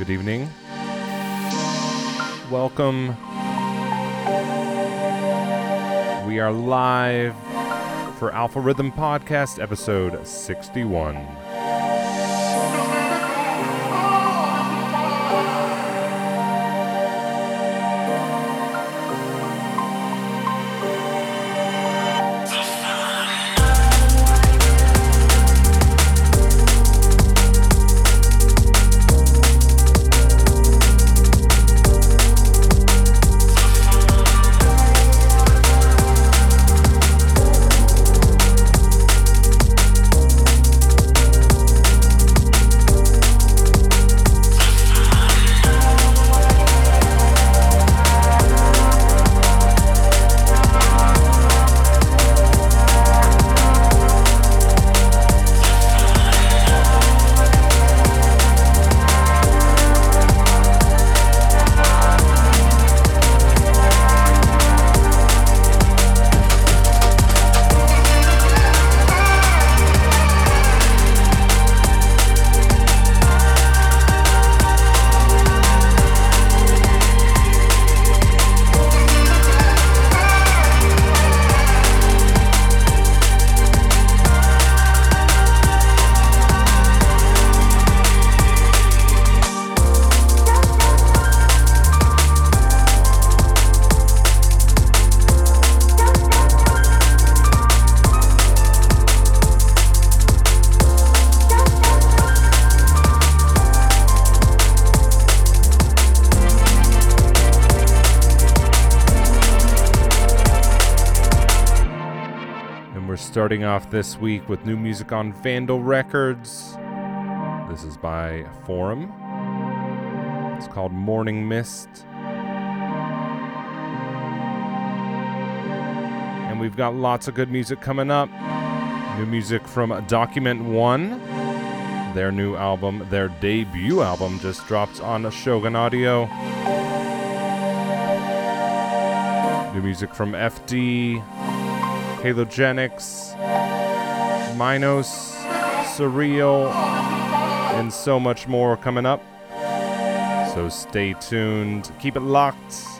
Good evening. Welcome. We are live for Alpha Rhythm Podcast, episode 61. Starting off this week with new music on Vandal Records. This is by Forum. It's called Morning Mist. And we've got lots of good music coming up. New music from Document One. Their new album, their debut album, just dropped on Shogun Audio. New music from FD, Halogenix, Minos, Surreal, and so much more coming up. So stay tuned, keep it locked.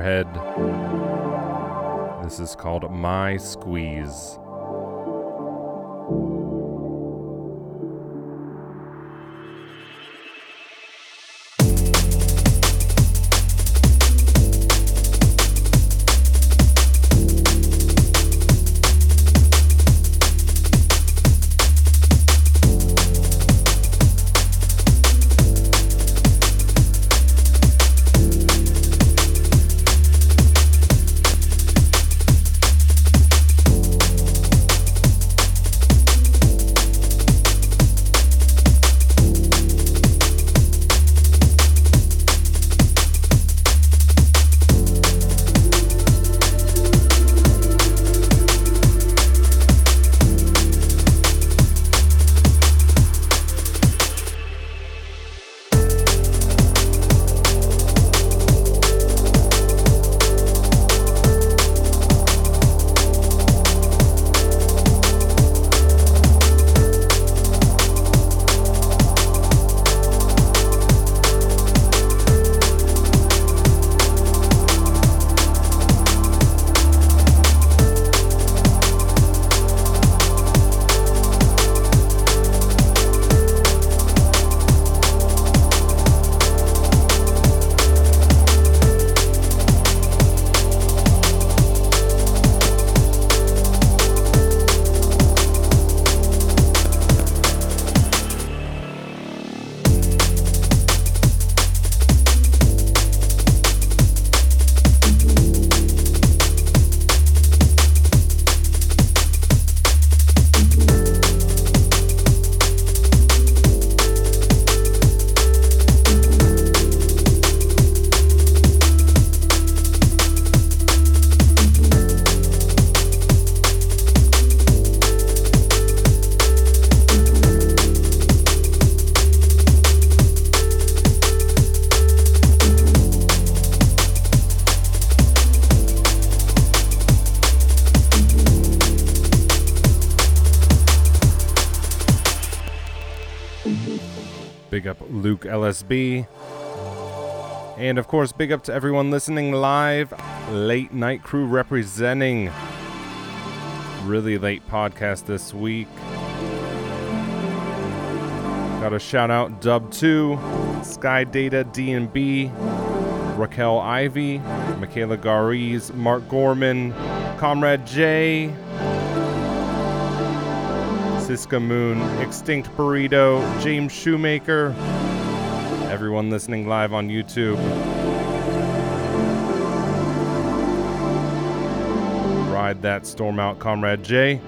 On This is called My Squeeze. And of course, big up to everyone listening live. Late Night Crew representing. Really late podcast this week. Got a shout out Dub 2, Sky Data DNB, Raquel Ivy, Michaela Gariz, Mark Gorman, Comrade J, Siska Moon, Extinct Burrito, James Shoemaker, everyone listening live on YouTube. Ride that storm out, Comrade J.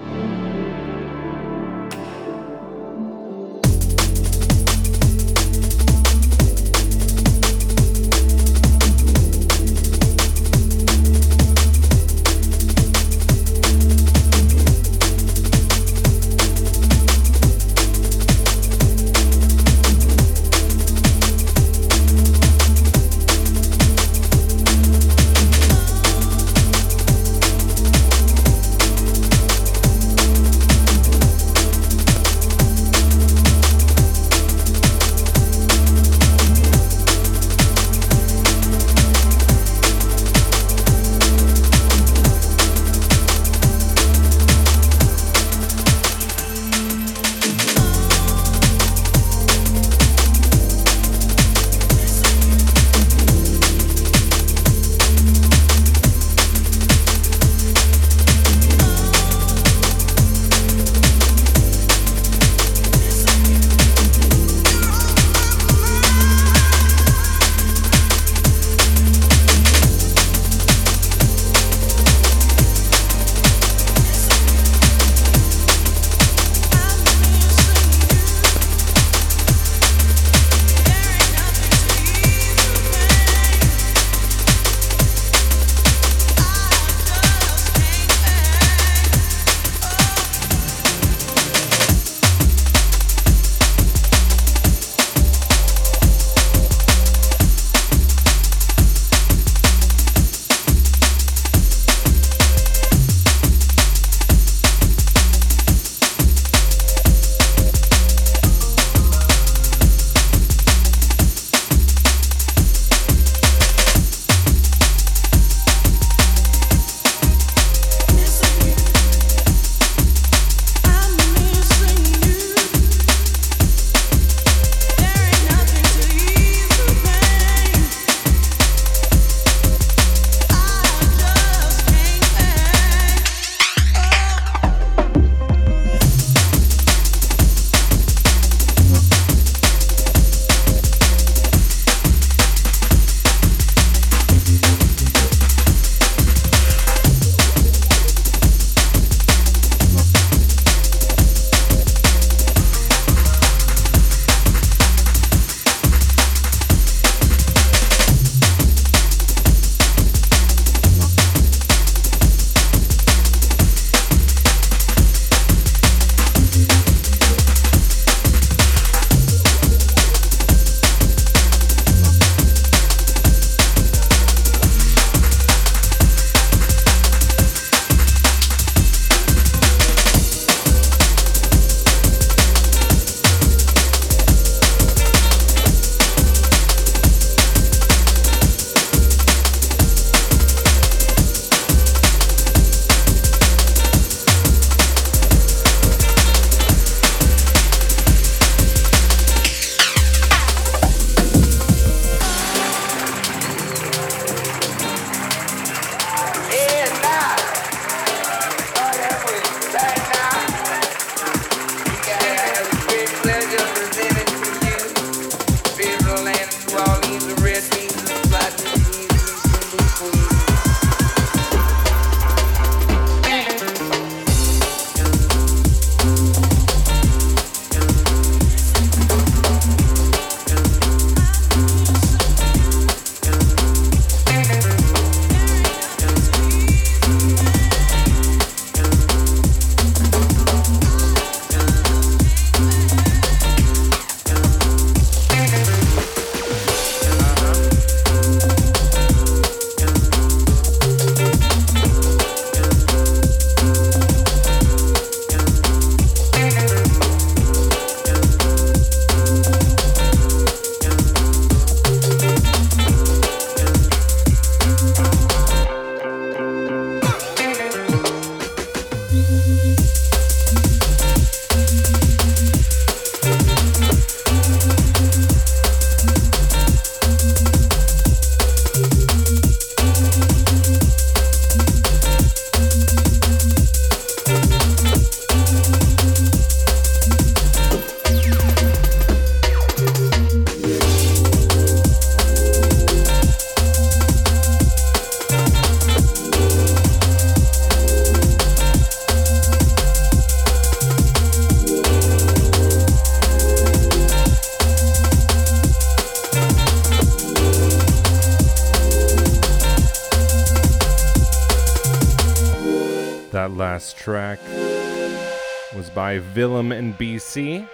by Willem in BC,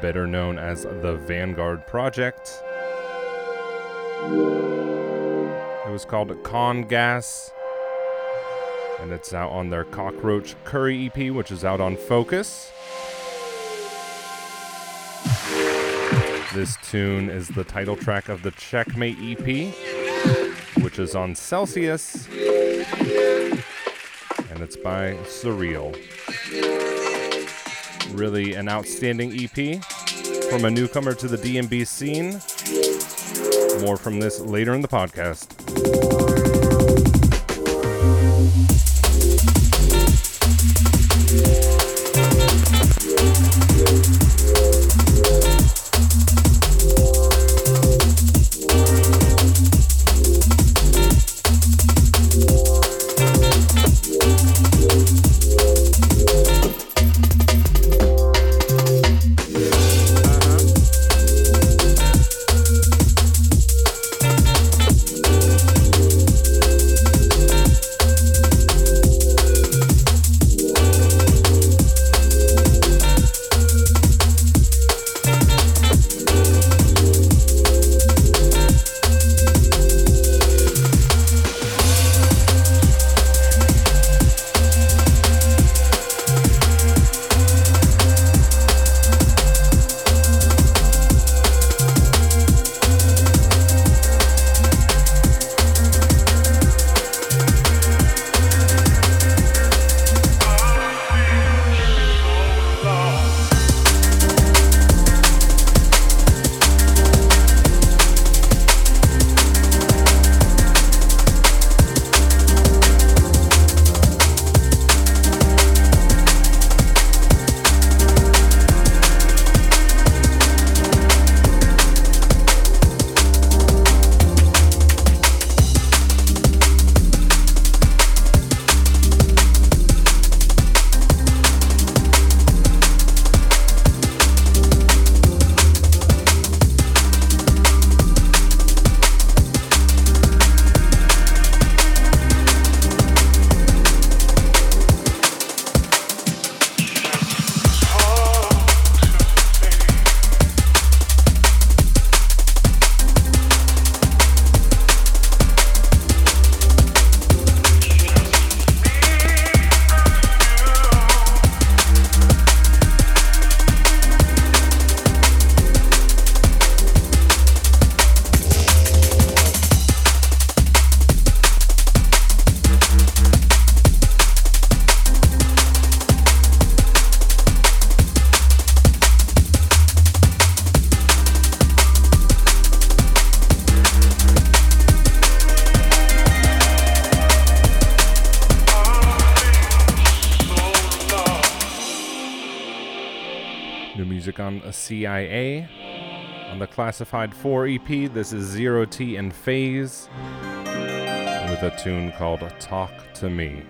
better known as the Vanguard Project. It was called Con Gas, and it's out on their Cockroach Curry EP, which is out on Focus. This tune is the title track of the Checkmate EP, which is on Celsius, and it's by Surreal. Really an outstanding EP from a newcomer to the DnB scene. More from this later in the podcast. CIA. On the Classified 4 EP, this is Zero T and Phase with a tune called Talk to Me.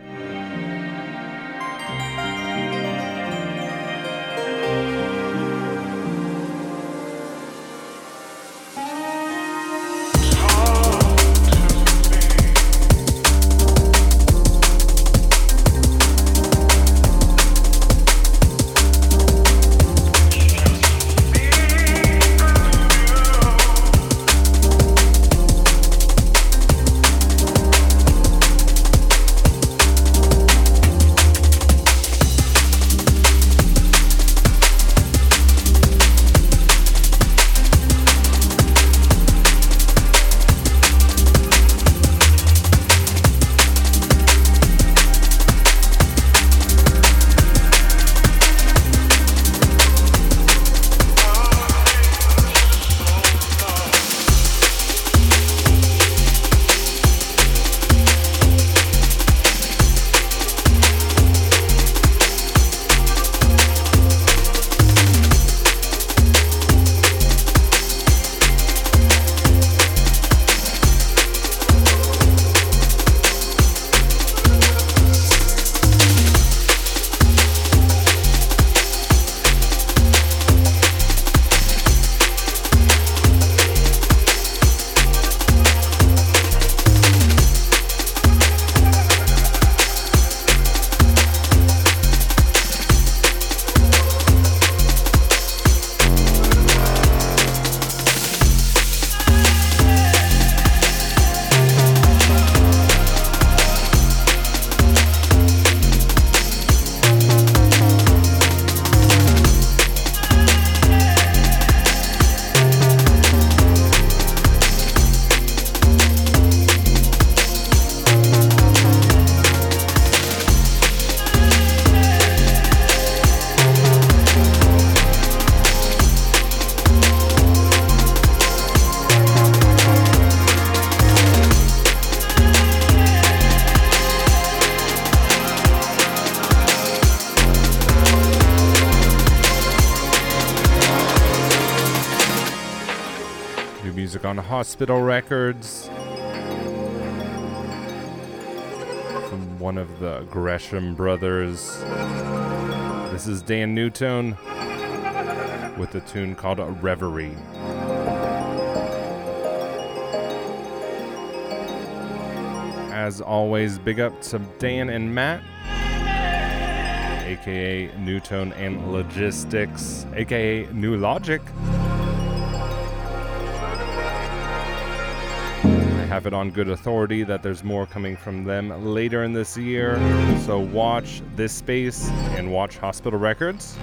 On Hospital Records. From one of the Gresham brothers. This is Dan Nu:Tone with a tune called Reverie. As always, big up to Dan and Matt, aka Nu:Tone and Logistics, aka Nu:Logic. Have it on good authority that there's more coming from them later in this year, so watch this space and watch Hospital Records.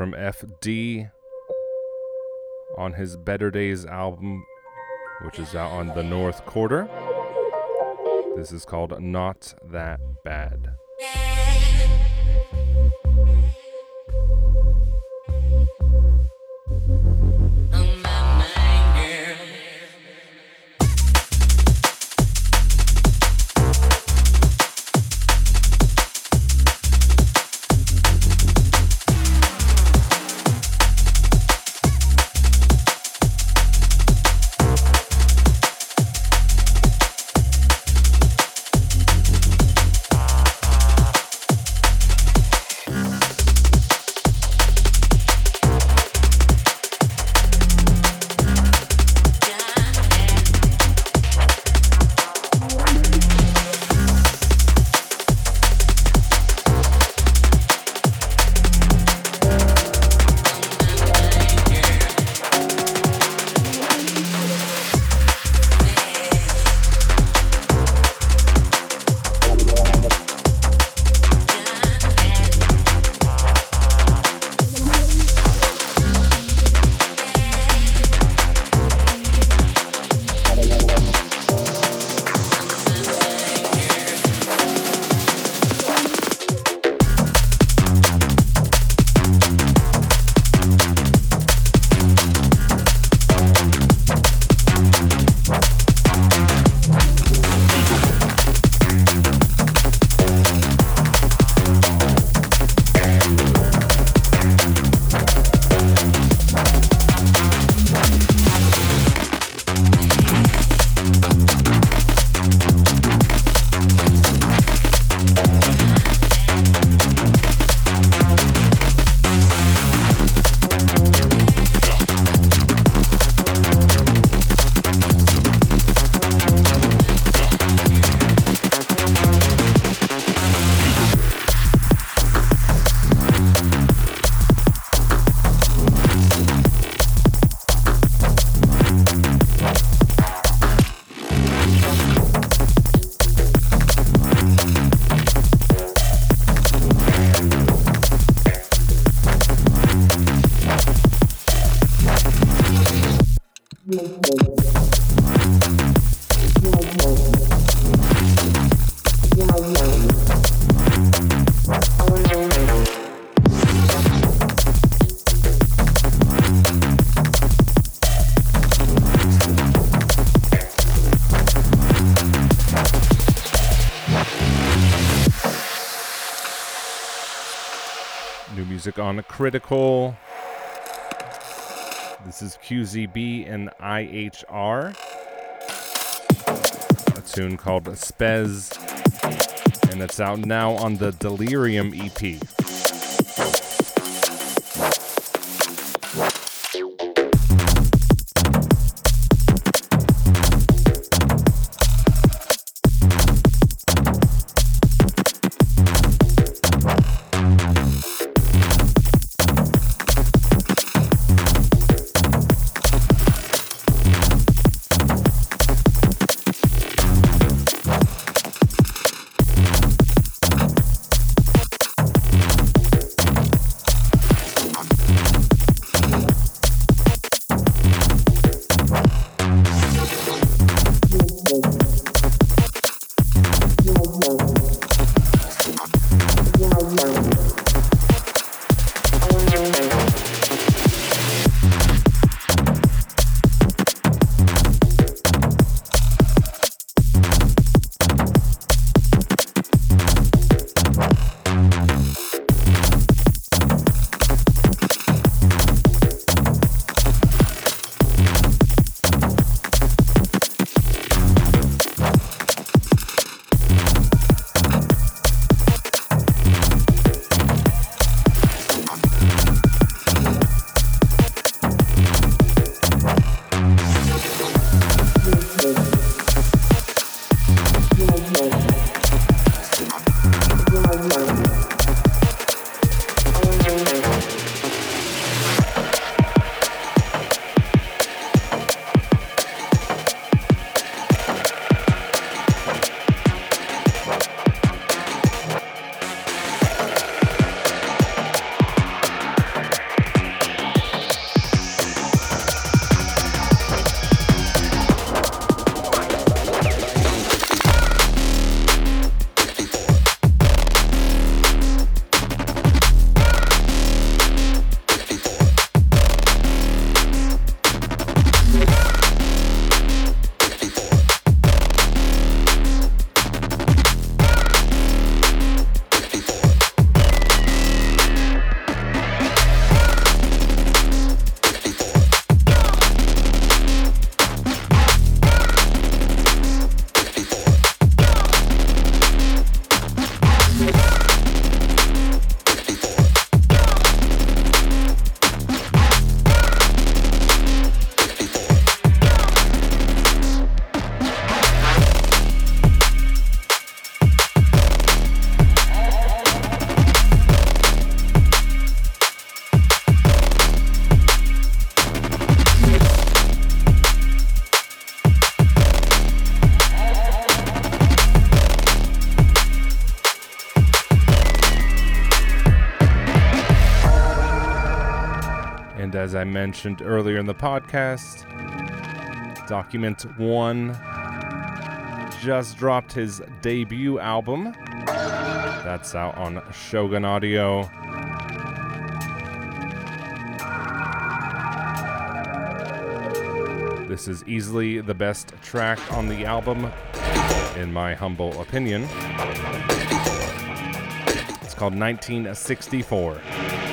From FD on his Better Days album, which is out on the North Quarter. This is called Not That music on Critical. This is QZB and IHR. A tune called Spez, and it's out now on the Delirium EP. As I mentioned earlier in the podcast, Document One just dropped his debut album. That's out on Shogun Audio. This is easily the best track on the album, in my humble opinion. It's called 1964.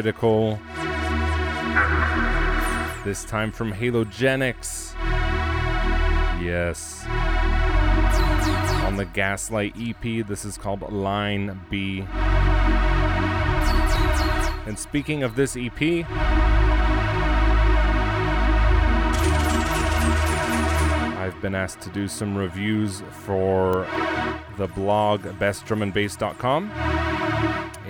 Critical. This time from Halogenix. Yes. On the Gaslight EP, this is called Line B. And speaking of this EP, I've been asked to do some reviews for the blog bestdrumandbass.com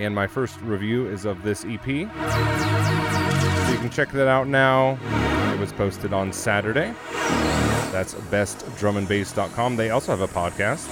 and my first review is of this EP. So you can check that out now. It was posted on Saturday. That's bestdrumandbass.com. They also have a podcast.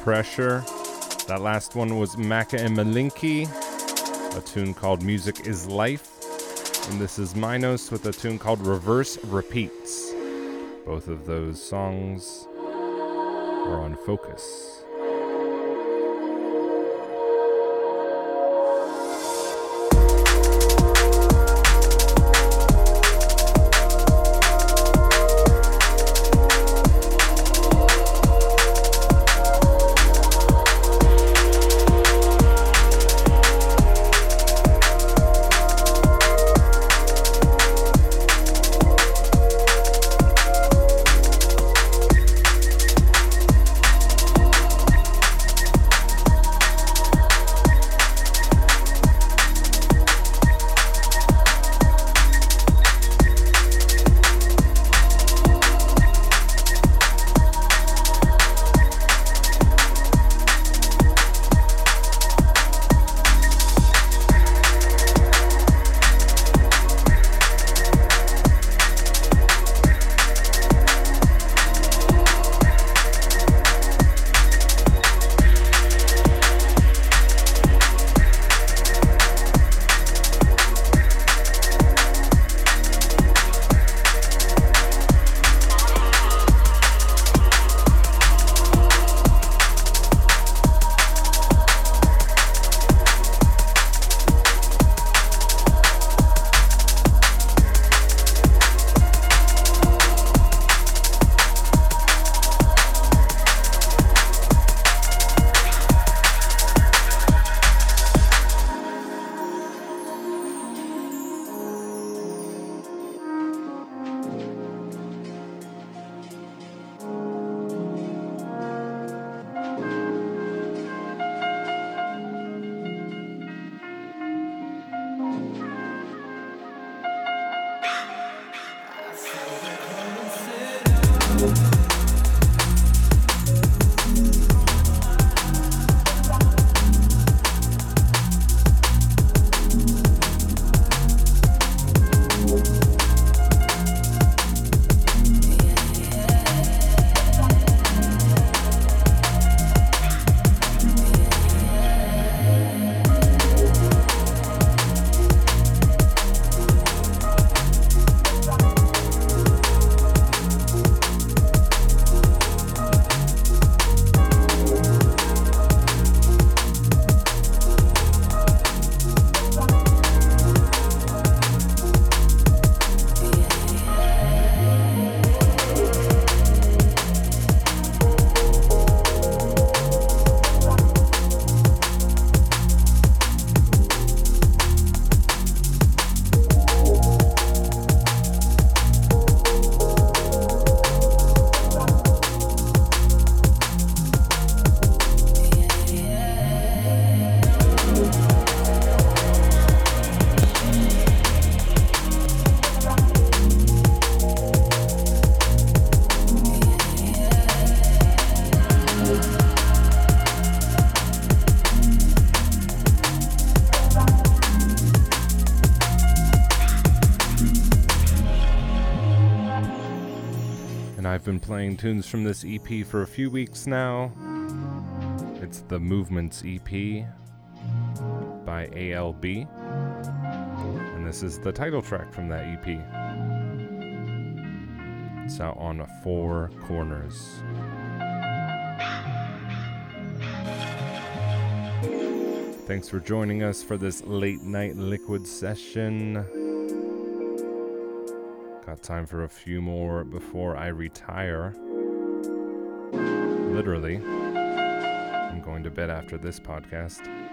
Pressure. That last one was Maka and Malinki, a tune called Music is Life. And this is Minos with a tune called Reverse Repeats. Both of those songs are on Fokuz. Playing tunes from this EP for a few weeks now. It's the Movements EP by ALB, and this is the title track from that EP. It's out on Four Corners. Thanks for joining us for this late night liquid session. Time for a few more before I retire. Literally. I'm going to bed after this podcast. And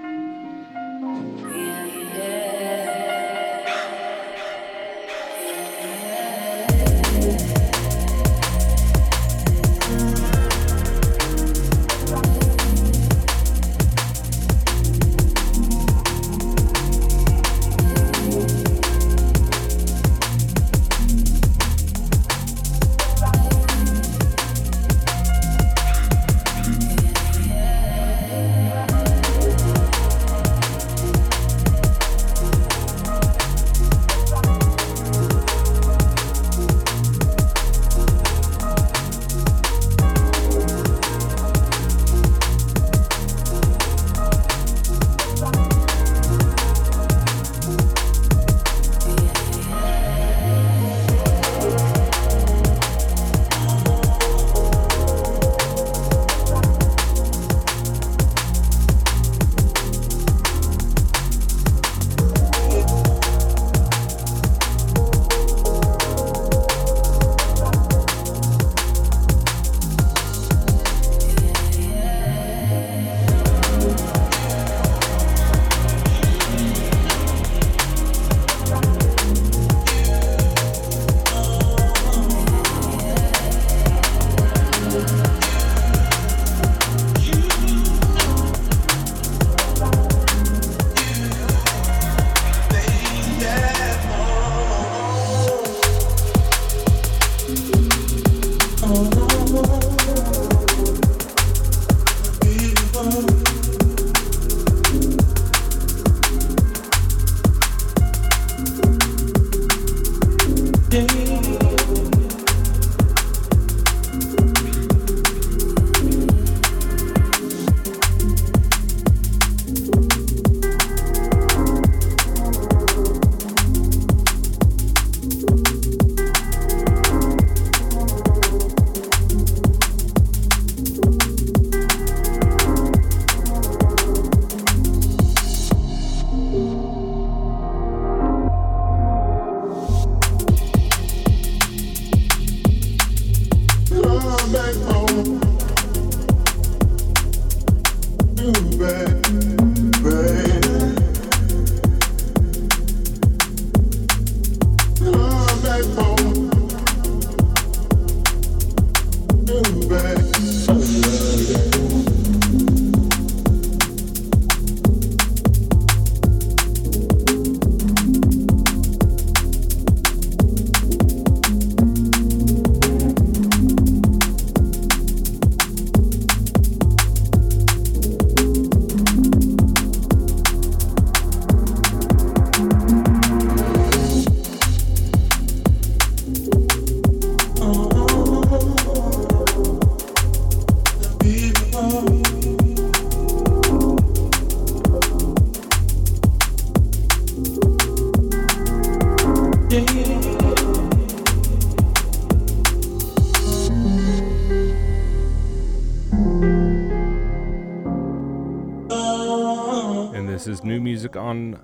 on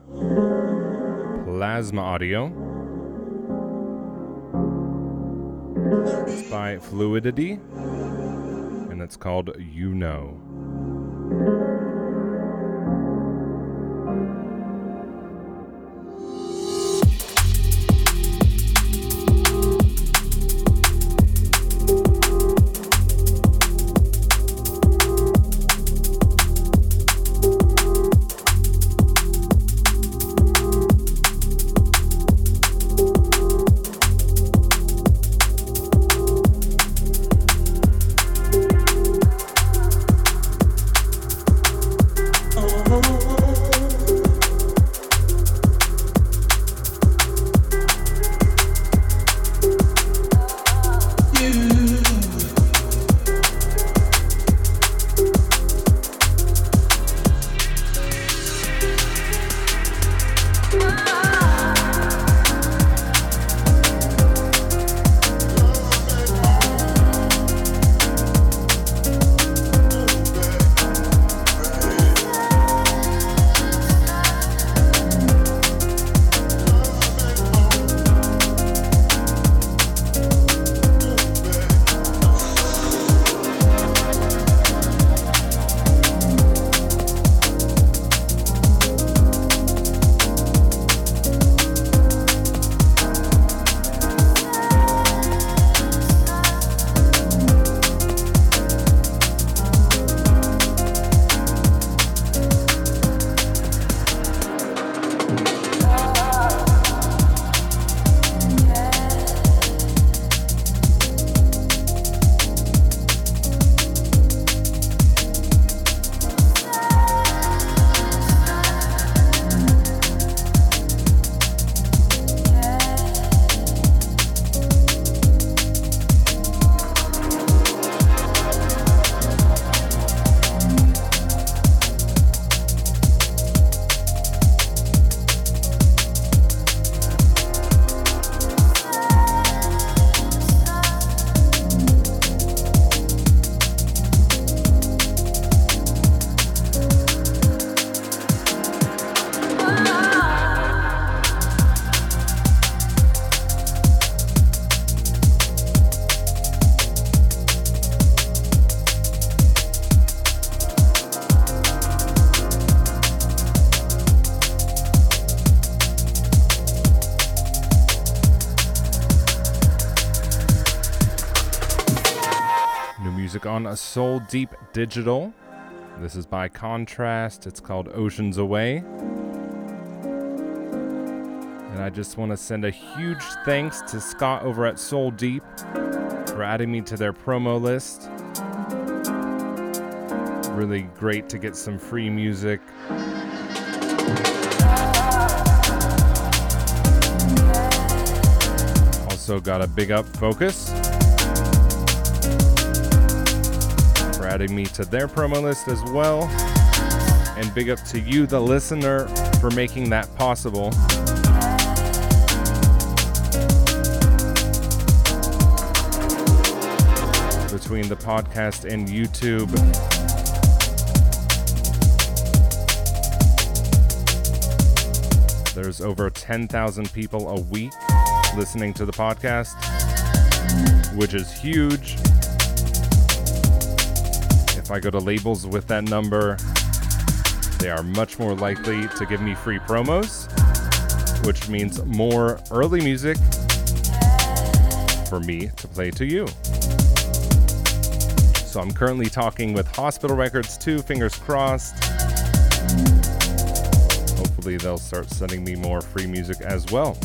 Plasma Audio. It's by Fluidity, and it's called You Know. Soul Deep Digital. This is by Contrast. It's called Oceans Away. And I just want to send a huge thanks to Scott over at Soul Deep for adding me to their promo list. Really great to get some free music. Also, got a big up Fokuz. Adding me to their promo list as well. And big up to you, the listener, for making that possible. Between the podcast and YouTube. There's over 10,000 people a week listening to the podcast, which is huge. If I go to labels with that number, they are much more likely to give me free promos, which means more early music for me to play to you. So I'm currently talking with Hospital Records too, fingers crossed. Hopefully, they'll start sending me more free music as well.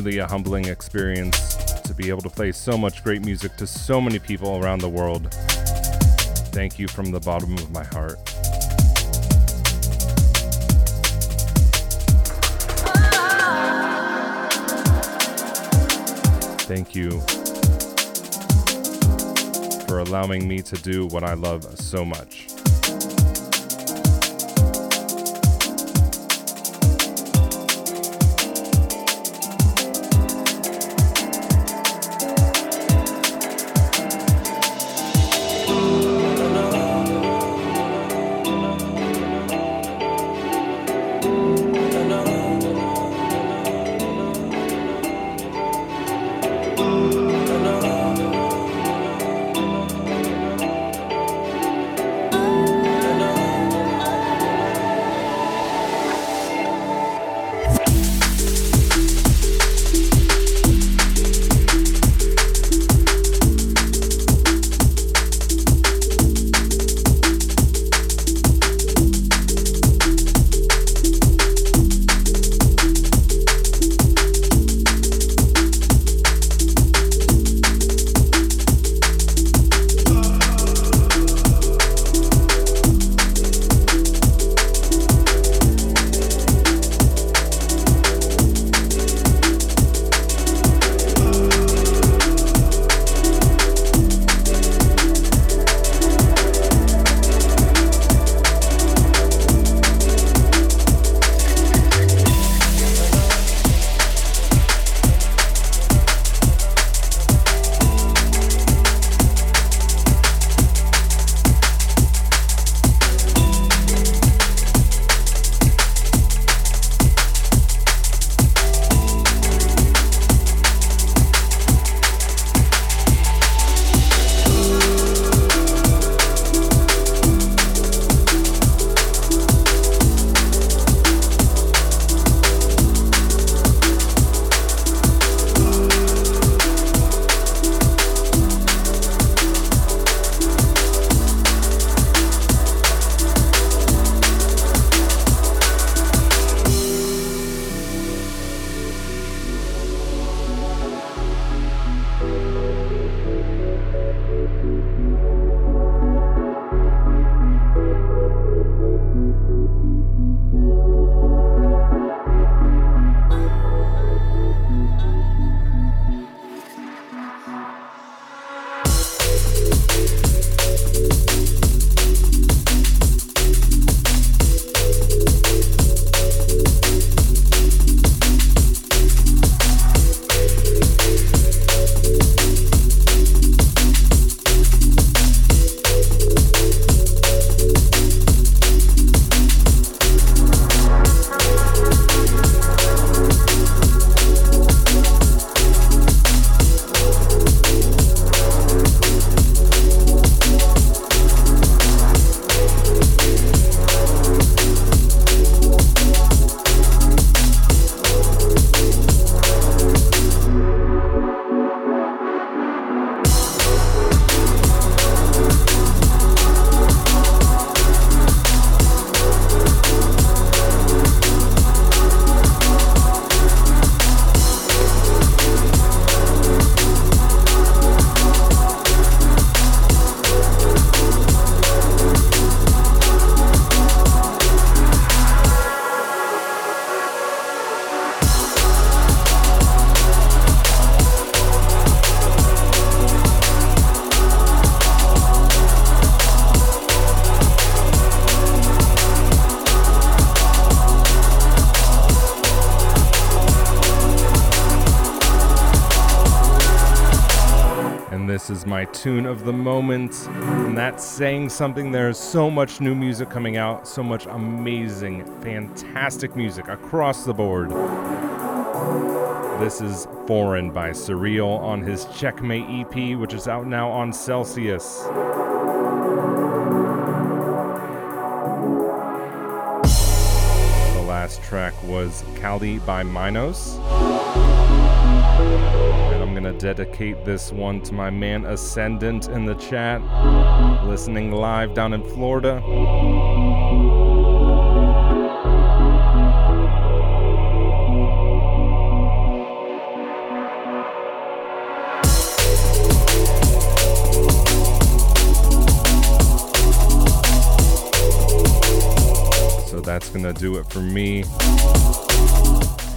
Truly a humbling experience to be able to play so much great music to so many people around the world. Thank you from the bottom of my heart. Thank you for allowing me to do what I love so much. My tune of the moment, and that's saying something. There's so much new music coming out, so much amazing, fantastic music across the board. This is Foreign by Surreal on his Checkmate EP, which is out now on Celsius. The last track was Kali by Minos gonna dedicate this one to my man Ascendant in the chat, listening live down in Florida. So that's gonna do it for me.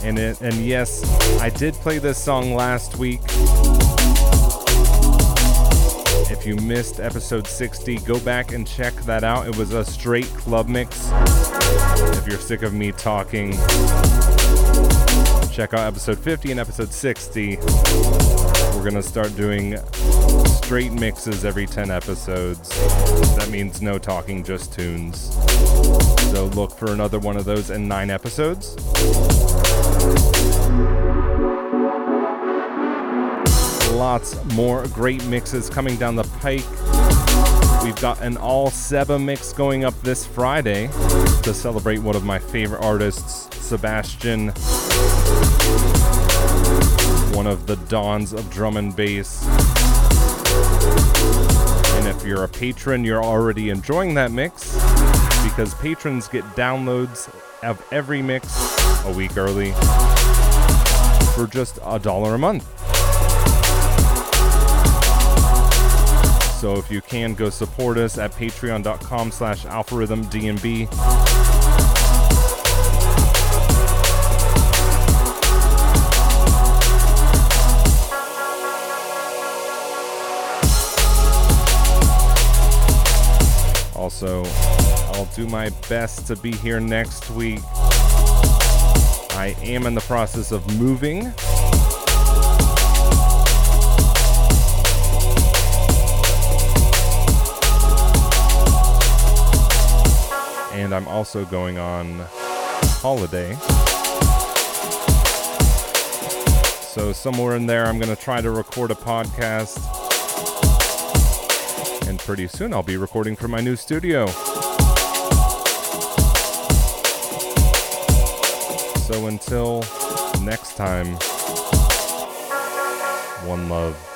And it, and yes, I did play this song last week. If you missed episode 60, go back and check that out. It was a straight club mix. If you're sick of me talking, check out episode 50 and episode 60. We're gonna start doing straight mixes every 10 episodes. That means no talking, just tunes. So look for another one of those in nine episodes. Lots more great mixes coming down the pike. We've got an all Seba mix going up this Friday to celebrate one of my favorite artists, Sebastian, one of the dawns of drum and bass. And if you're a patron, you're already enjoying that mix because patrons get downloads of every mix a week early for just a dollar a month. So if you can, go support us at patreon.com slash algorithmdnb. Also, I'll do my best to be here next week. I am in the process of moving. And I'm also going on holiday. So, somewhere in there, I'm going to try to record a podcast pretty soon I'll be recording from my new studio. So until next time, one love.